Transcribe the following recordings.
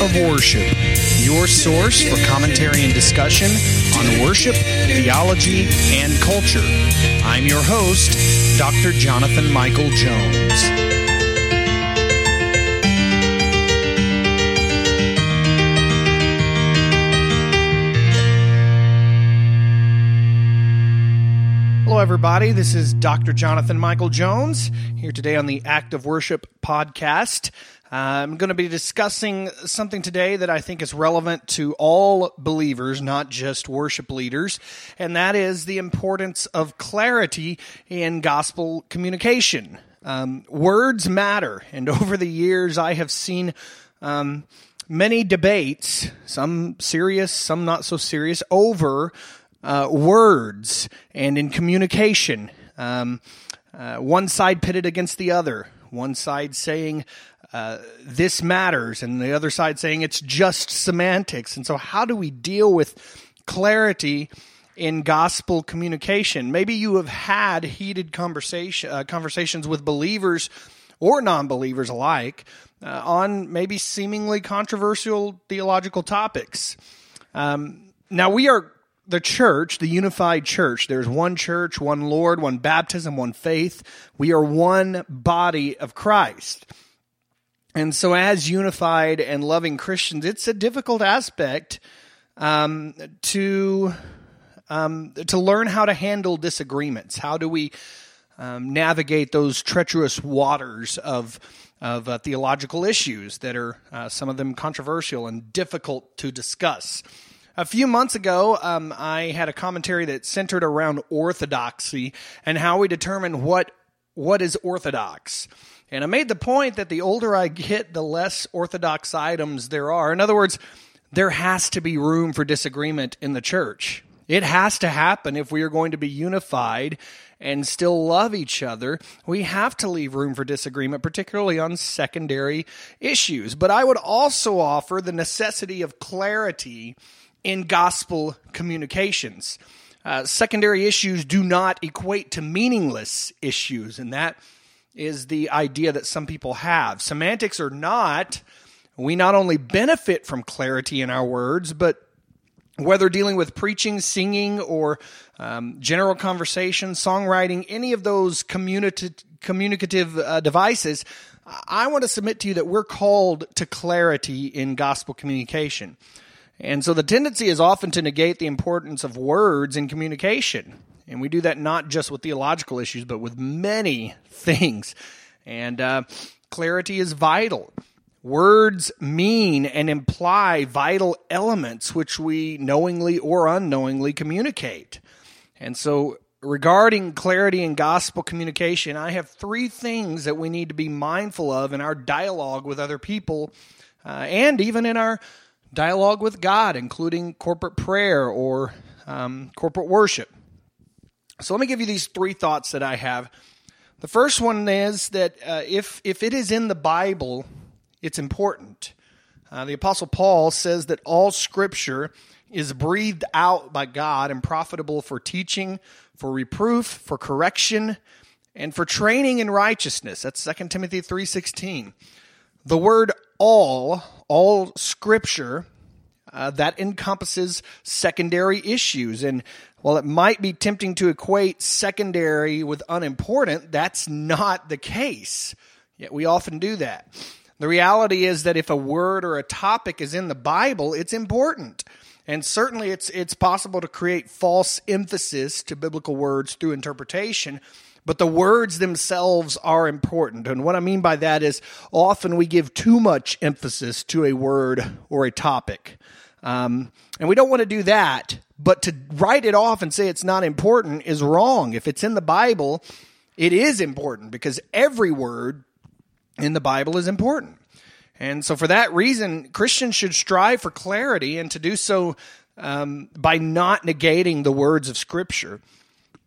of Worship, your source for commentary and discussion on worship, theology, and culture. I'm your host, Dr. Jonathan Michael Jones. Hello, everybody. This is Dr. Jonathan Michael Jones here today on the Act of Worship podcast. I'm going to be discussing something today that I think is relevant to all believers, not just worship leaders, and that is the importance of clarity in gospel communication. Um, words matter, and over the years, I have seen um, many debates, some serious, some not so serious, over uh, words and in communication. Um, uh, one side pitted against the other. One side saying uh, this matters, and the other side saying it's just semantics. And so, how do we deal with clarity in gospel communication? Maybe you have had heated conversation uh, conversations with believers or non-believers alike uh, on maybe seemingly controversial theological topics. Um, now, we are the church, the unified church. There's one church, one Lord, one baptism, one faith. We are one body of Christ. And so, as unified and loving Christians, it's a difficult aspect um, to um, to learn how to handle disagreements. How do we um, navigate those treacherous waters of of uh, theological issues that are uh, some of them controversial and difficult to discuss? A few months ago, um, I had a commentary that centered around orthodoxy and how we determine what what is orthodox. And I made the point that the older I get, the less orthodox items there are. In other words, there has to be room for disagreement in the church. It has to happen if we are going to be unified and still love each other. We have to leave room for disagreement, particularly on secondary issues. But I would also offer the necessity of clarity in gospel communications. Uh, secondary issues do not equate to meaningless issues, and that is the idea that some people have. Semantics or not, we not only benefit from clarity in our words, but whether dealing with preaching, singing, or um, general conversation, songwriting, any of those communi- communicative uh, devices, I want to submit to you that we're called to clarity in gospel communication. And so the tendency is often to negate the importance of words in communication. And we do that not just with theological issues, but with many things. And uh, clarity is vital. Words mean and imply vital elements which we knowingly or unknowingly communicate. And so, regarding clarity in gospel communication, I have three things that we need to be mindful of in our dialogue with other people uh, and even in our dialogue with God, including corporate prayer or um, corporate worship. So let me give you these three thoughts that I have. The first one is that uh, if if it is in the Bible, it's important. Uh, the Apostle Paul says that all Scripture is breathed out by God and profitable for teaching, for reproof, for correction, and for training in righteousness. That's 2 Timothy 3:16. The word all, all scripture, uh, that encompasses secondary issues. And while it might be tempting to equate secondary with unimportant, that's not the case. Yet we often do that. The reality is that if a word or a topic is in the Bible, it's important. And certainly it's, it's possible to create false emphasis to biblical words through interpretation but the words themselves are important. And what I mean by that is often we give too much emphasis to a word or a topic. Um, and we don't want to do that, but to write it off and say it's not important is wrong. If it's in the Bible, it is important because every word in the Bible is important. And so, for that reason, Christians should strive for clarity and to do so um, by not negating the words of Scripture.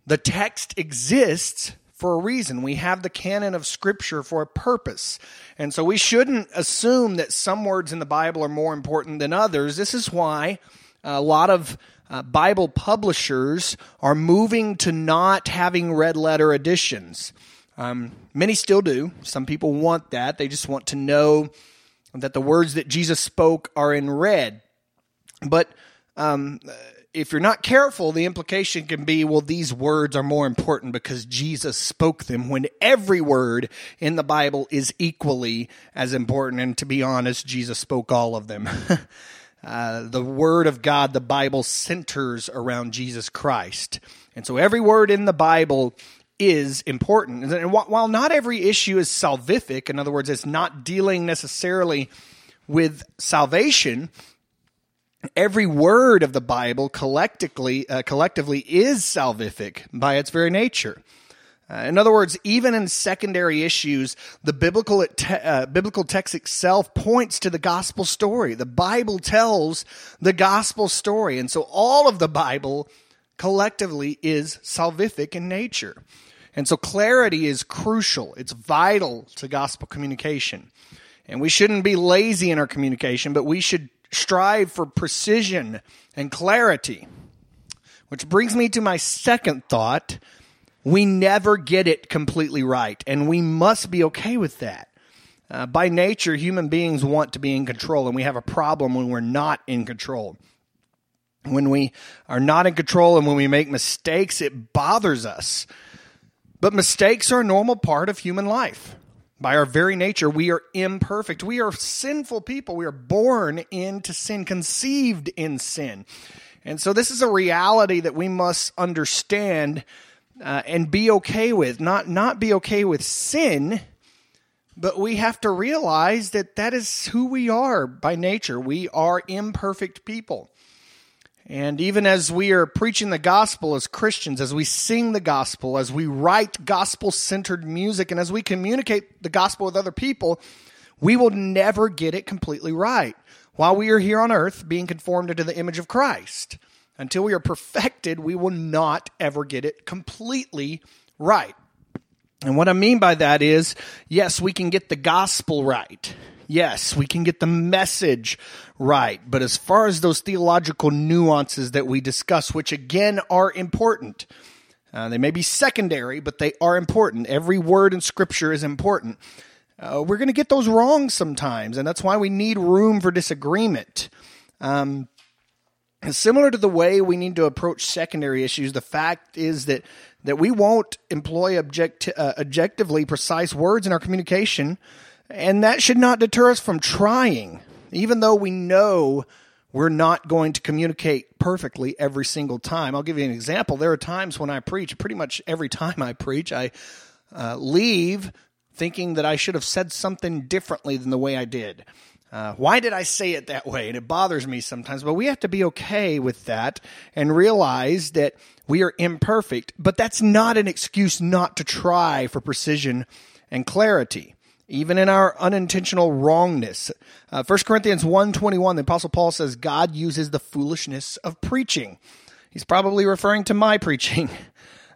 The text exists for a reason. We have the canon of Scripture for a purpose. And so we shouldn't assume that some words in the Bible are more important than others. This is why a lot of uh, Bible publishers are moving to not having red letter editions. Um, many still do. Some people want that. They just want to know that the words that Jesus spoke are in red. But um, if you're not careful, the implication can be, well, these words are more important because Jesus spoke them when every word in the Bible is equally as important. And to be honest, Jesus spoke all of them. uh, the word of God, the Bible centers around Jesus Christ. And so every word in the Bible is important. And while not every issue is salvific, in other words, it's not dealing necessarily with salvation, every word of the Bible collectively uh, collectively is salvific by its very nature. Uh, in other words, even in secondary issues, the biblical te- uh, biblical text itself points to the gospel story. The Bible tells the gospel story, and so all of the Bible collectively is salvific in nature. And so clarity is crucial. It's vital to gospel communication. And we shouldn't be lazy in our communication, but we should strive for precision and clarity. Which brings me to my second thought. We never get it completely right, and we must be okay with that. Uh, by nature, human beings want to be in control, and we have a problem when we're not in control. When we are not in control and when we make mistakes, it bothers us. But mistakes are a normal part of human life. By our very nature, we are imperfect. We are sinful people. We are born into sin, conceived in sin. And so, this is a reality that we must understand uh, and be okay with. Not, not be okay with sin, but we have to realize that that is who we are by nature. We are imperfect people. And even as we are preaching the gospel as Christians, as we sing the gospel, as we write gospel centered music, and as we communicate the gospel with other people, we will never get it completely right while we are here on earth being conformed into the image of Christ. Until we are perfected, we will not ever get it completely right. And what I mean by that is, yes, we can get the gospel right. Yes, we can get the message right. But as far as those theological nuances that we discuss, which again are important, uh, they may be secondary, but they are important. Every word in Scripture is important. Uh, we're going to get those wrong sometimes, and that's why we need room for disagreement. Um, similar to the way we need to approach secondary issues, the fact is that that we won't employ object, uh, objectively precise words in our communication and that should not deter us from trying, even though we know we're not going to communicate perfectly every single time. I'll give you an example. There are times when I preach, pretty much every time I preach, I uh, leave thinking that I should have said something differently than the way I did. Uh, why did I say it that way? And it bothers me sometimes, but we have to be okay with that and realize that we are imperfect, but that's not an excuse not to try for precision and clarity even in our unintentional wrongness. Uh, 1 Corinthians 1.21, the Apostle Paul says, God uses the foolishness of preaching. He's probably referring to my preaching.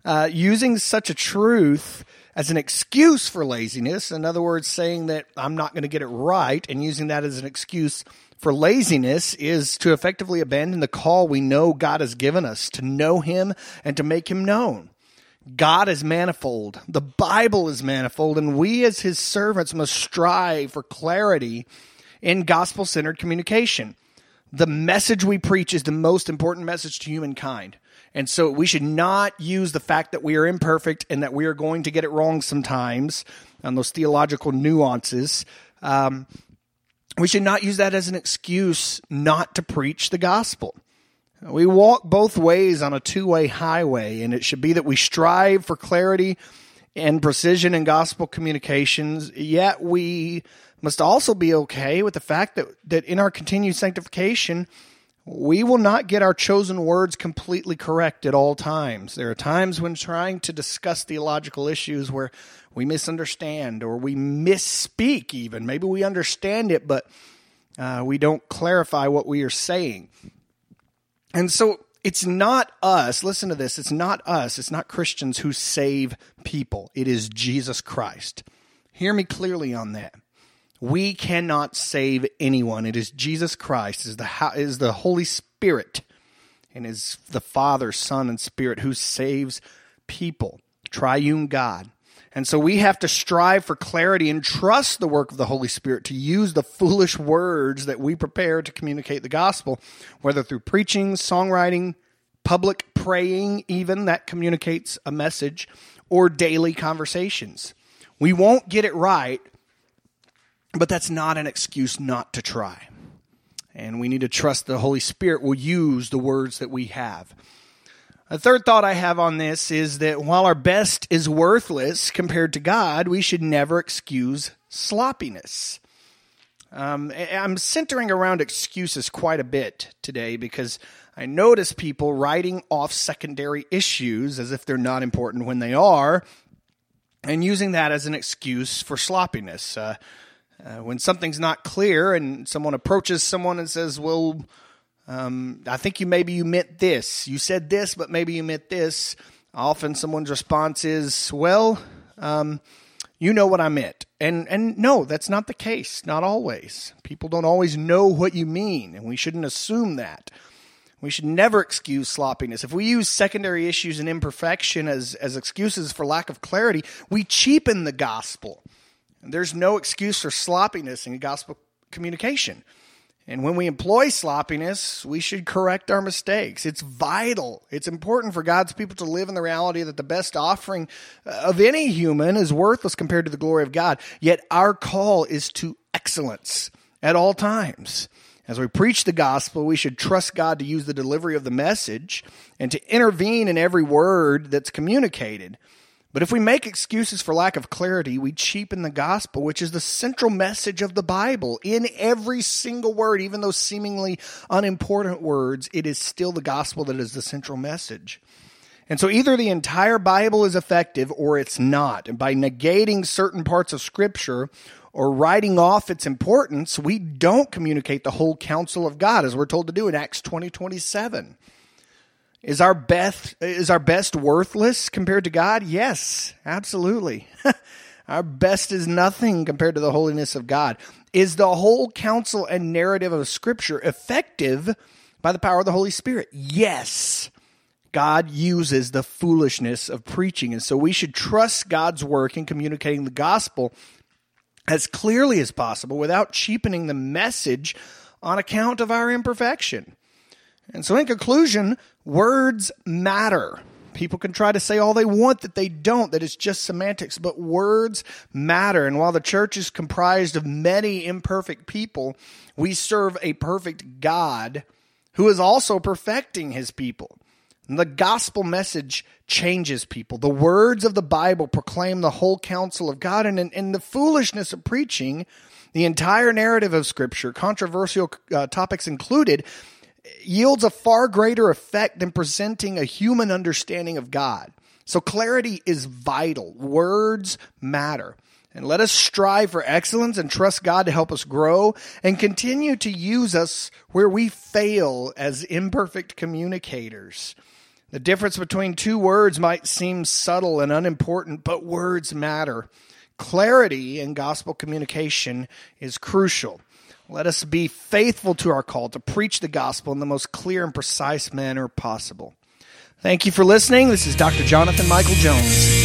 Uh, using such a truth as an excuse for laziness, in other words, saying that I'm not going to get it right, and using that as an excuse for laziness is to effectively abandon the call we know God has given us to know Him and to make Him known. God is manifold. The Bible is manifold, and we as his servants must strive for clarity in gospel centered communication. The message we preach is the most important message to humankind. And so we should not use the fact that we are imperfect and that we are going to get it wrong sometimes on those theological nuances. Um, we should not use that as an excuse not to preach the gospel. We walk both ways on a two way highway, and it should be that we strive for clarity and precision in gospel communications, yet we must also be okay with the fact that, that in our continued sanctification, we will not get our chosen words completely correct at all times. There are times when trying to discuss theological issues where we misunderstand or we misspeak, even. Maybe we understand it, but uh, we don't clarify what we are saying. And so it's not us, listen to this, it's not us, it's not Christians who save people. It is Jesus Christ. Hear me clearly on that. We cannot save anyone. It is Jesus Christ, is the is the Holy Spirit and is the Father, Son and Spirit who saves people. Triune God. And so we have to strive for clarity and trust the work of the Holy Spirit to use the foolish words that we prepare to communicate the gospel, whether through preaching, songwriting, public praying, even that communicates a message, or daily conversations. We won't get it right, but that's not an excuse not to try. And we need to trust the Holy Spirit will use the words that we have. A third thought I have on this is that while our best is worthless compared to God, we should never excuse sloppiness. Um, I'm centering around excuses quite a bit today because I notice people writing off secondary issues as if they're not important when they are, and using that as an excuse for sloppiness. Uh, uh, when something's not clear and someone approaches someone and says, Well, um, I think you maybe you meant this. You said this, but maybe you meant this. Often someone's response is, "Well, um, you know what I meant," and and no, that's not the case. Not always. People don't always know what you mean, and we shouldn't assume that. We should never excuse sloppiness. If we use secondary issues and imperfection as, as excuses for lack of clarity, we cheapen the gospel. There's no excuse for sloppiness in gospel communication. And when we employ sloppiness, we should correct our mistakes. It's vital. It's important for God's people to live in the reality that the best offering uh, of any human is worthless compared to the glory of God. Yet our call is to excellence at all times. As we preach the gospel, we should trust God to use the delivery of the message and to intervene in every word that's communicated. But if we make excuses for lack of clarity, we cheapen the gospel, which is the central message of the Bible. In every single word, even those seemingly unimportant words, it is still the gospel that is the central message. And so either the entire Bible is effective or it's not. And by negating certain parts of Scripture or writing off its importance, we don't communicate the whole counsel of God, as we're told to do in Acts 20 27. Is our best is our best worthless compared to God? Yes, absolutely. our best is nothing compared to the holiness of God. Is the whole counsel and narrative of scripture effective by the power of the Holy Spirit? Yes. God uses the foolishness of preaching and so we should trust God's work in communicating the gospel as clearly as possible without cheapening the message on account of our imperfection. And so, in conclusion, words matter. People can try to say all they want that they don't, that it's just semantics, but words matter. And while the church is comprised of many imperfect people, we serve a perfect God who is also perfecting his people. And the gospel message changes people. The words of the Bible proclaim the whole counsel of God, and in, in the foolishness of preaching, the entire narrative of Scripture, controversial uh, topics included, yields a far greater effect than presenting a human understanding of God. So clarity is vital. Words matter. And let us strive for excellence and trust God to help us grow and continue to use us where we fail as imperfect communicators. The difference between two words might seem subtle and unimportant, but words matter. Clarity in gospel communication is crucial. Let us be faithful to our call to preach the gospel in the most clear and precise manner possible. Thank you for listening. This is Dr. Jonathan Michael Jones.